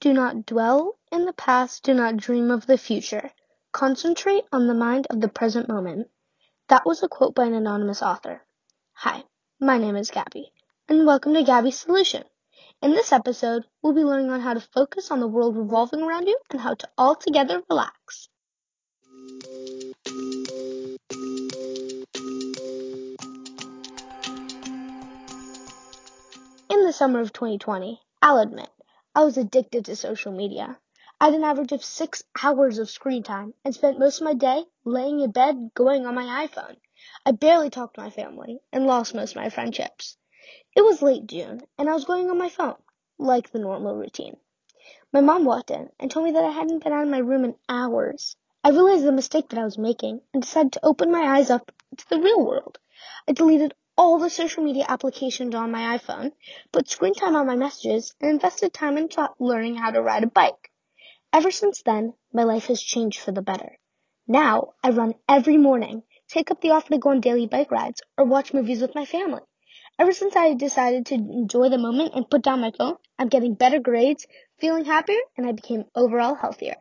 Do not dwell in the past, do not dream of the future. Concentrate on the mind of the present moment. That was a quote by an anonymous author. Hi, my name is Gabby, and welcome to Gabby's Solution. In this episode, we'll be learning on how to focus on the world revolving around you and how to altogether relax. In the summer of 2020, I'll admit, I was addicted to social media. I had an average of six hours of screen time and spent most of my day laying in bed going on my iPhone. I barely talked to my family and lost most of my friendships. It was late June and I was going on my phone, like the normal routine. My mom walked in and told me that I hadn't been out of my room in hours. I realized the mistake that I was making and decided to open my eyes up to the real world. I deleted all the social media applications on my iPhone, put screen time on my messages, and invested time in learning how to ride a bike. Ever since then, my life has changed for the better. Now, I run every morning, take up the offer to go on daily bike rides, or watch movies with my family. Ever since I decided to enjoy the moment and put down my phone, I'm getting better grades, feeling happier, and I became overall healthier.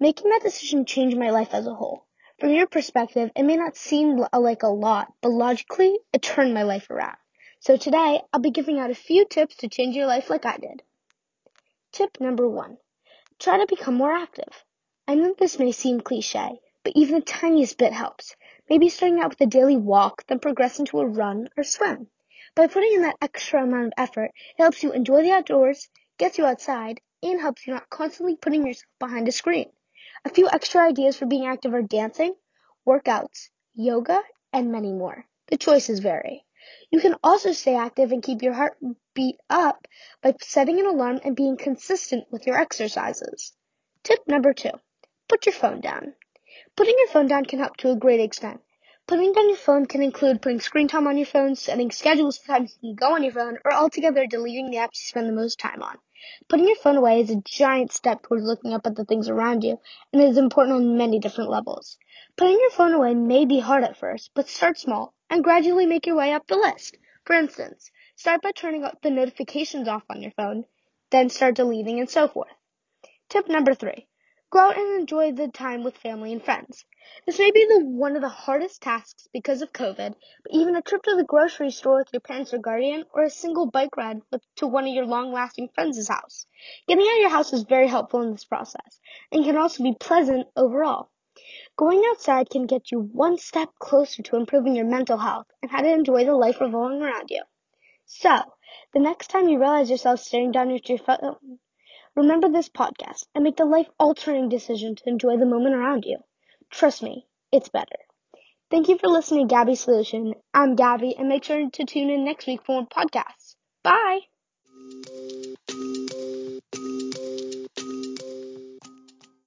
Making that decision changed my life as a whole. From your perspective, it may not seem uh, like a lot, but logically, it turned my life around. So today, I'll be giving out a few tips to change your life like I did. Tip number one. Try to become more active. I know this may seem cliche, but even the tiniest bit helps. Maybe starting out with a daily walk, then progressing to a run or swim. By putting in that extra amount of effort, it helps you enjoy the outdoors, gets you outside, and helps you not constantly putting yourself behind a screen. A few extra ideas for being active are dancing, workouts, yoga, and many more. The choices vary. You can also stay active and keep your heart beat up by setting an alarm and being consistent with your exercises. Tip number two, put your phone down. Putting your phone down can help to a great extent. Putting down your phone can include putting screen time on your phone, setting schedules for times you can go on your phone, or altogether deleting the apps you spend the most time on. Putting your phone away is a giant step towards looking up at the things around you, and is important on many different levels. Putting your phone away may be hard at first, but start small and gradually make your way up the list. For instance, start by turning the notifications off on your phone, then start deleting and so forth. Tip number three. Go out and enjoy the time with family and friends. This may be the, one of the hardest tasks because of COVID, but even a trip to the grocery store with your parents or guardian, or a single bike ride with, to one of your long-lasting friends' house. Getting out of your house is very helpful in this process, and can also be pleasant overall. Going outside can get you one step closer to improving your mental health and how to enjoy the life revolving around you. So, the next time you realize yourself staring down at your phone, Remember this podcast and make the life altering decision to enjoy the moment around you. Trust me, it's better. Thank you for listening to Gabby's Solution. I'm Gabby, and make sure to tune in next week for more podcasts. Bye!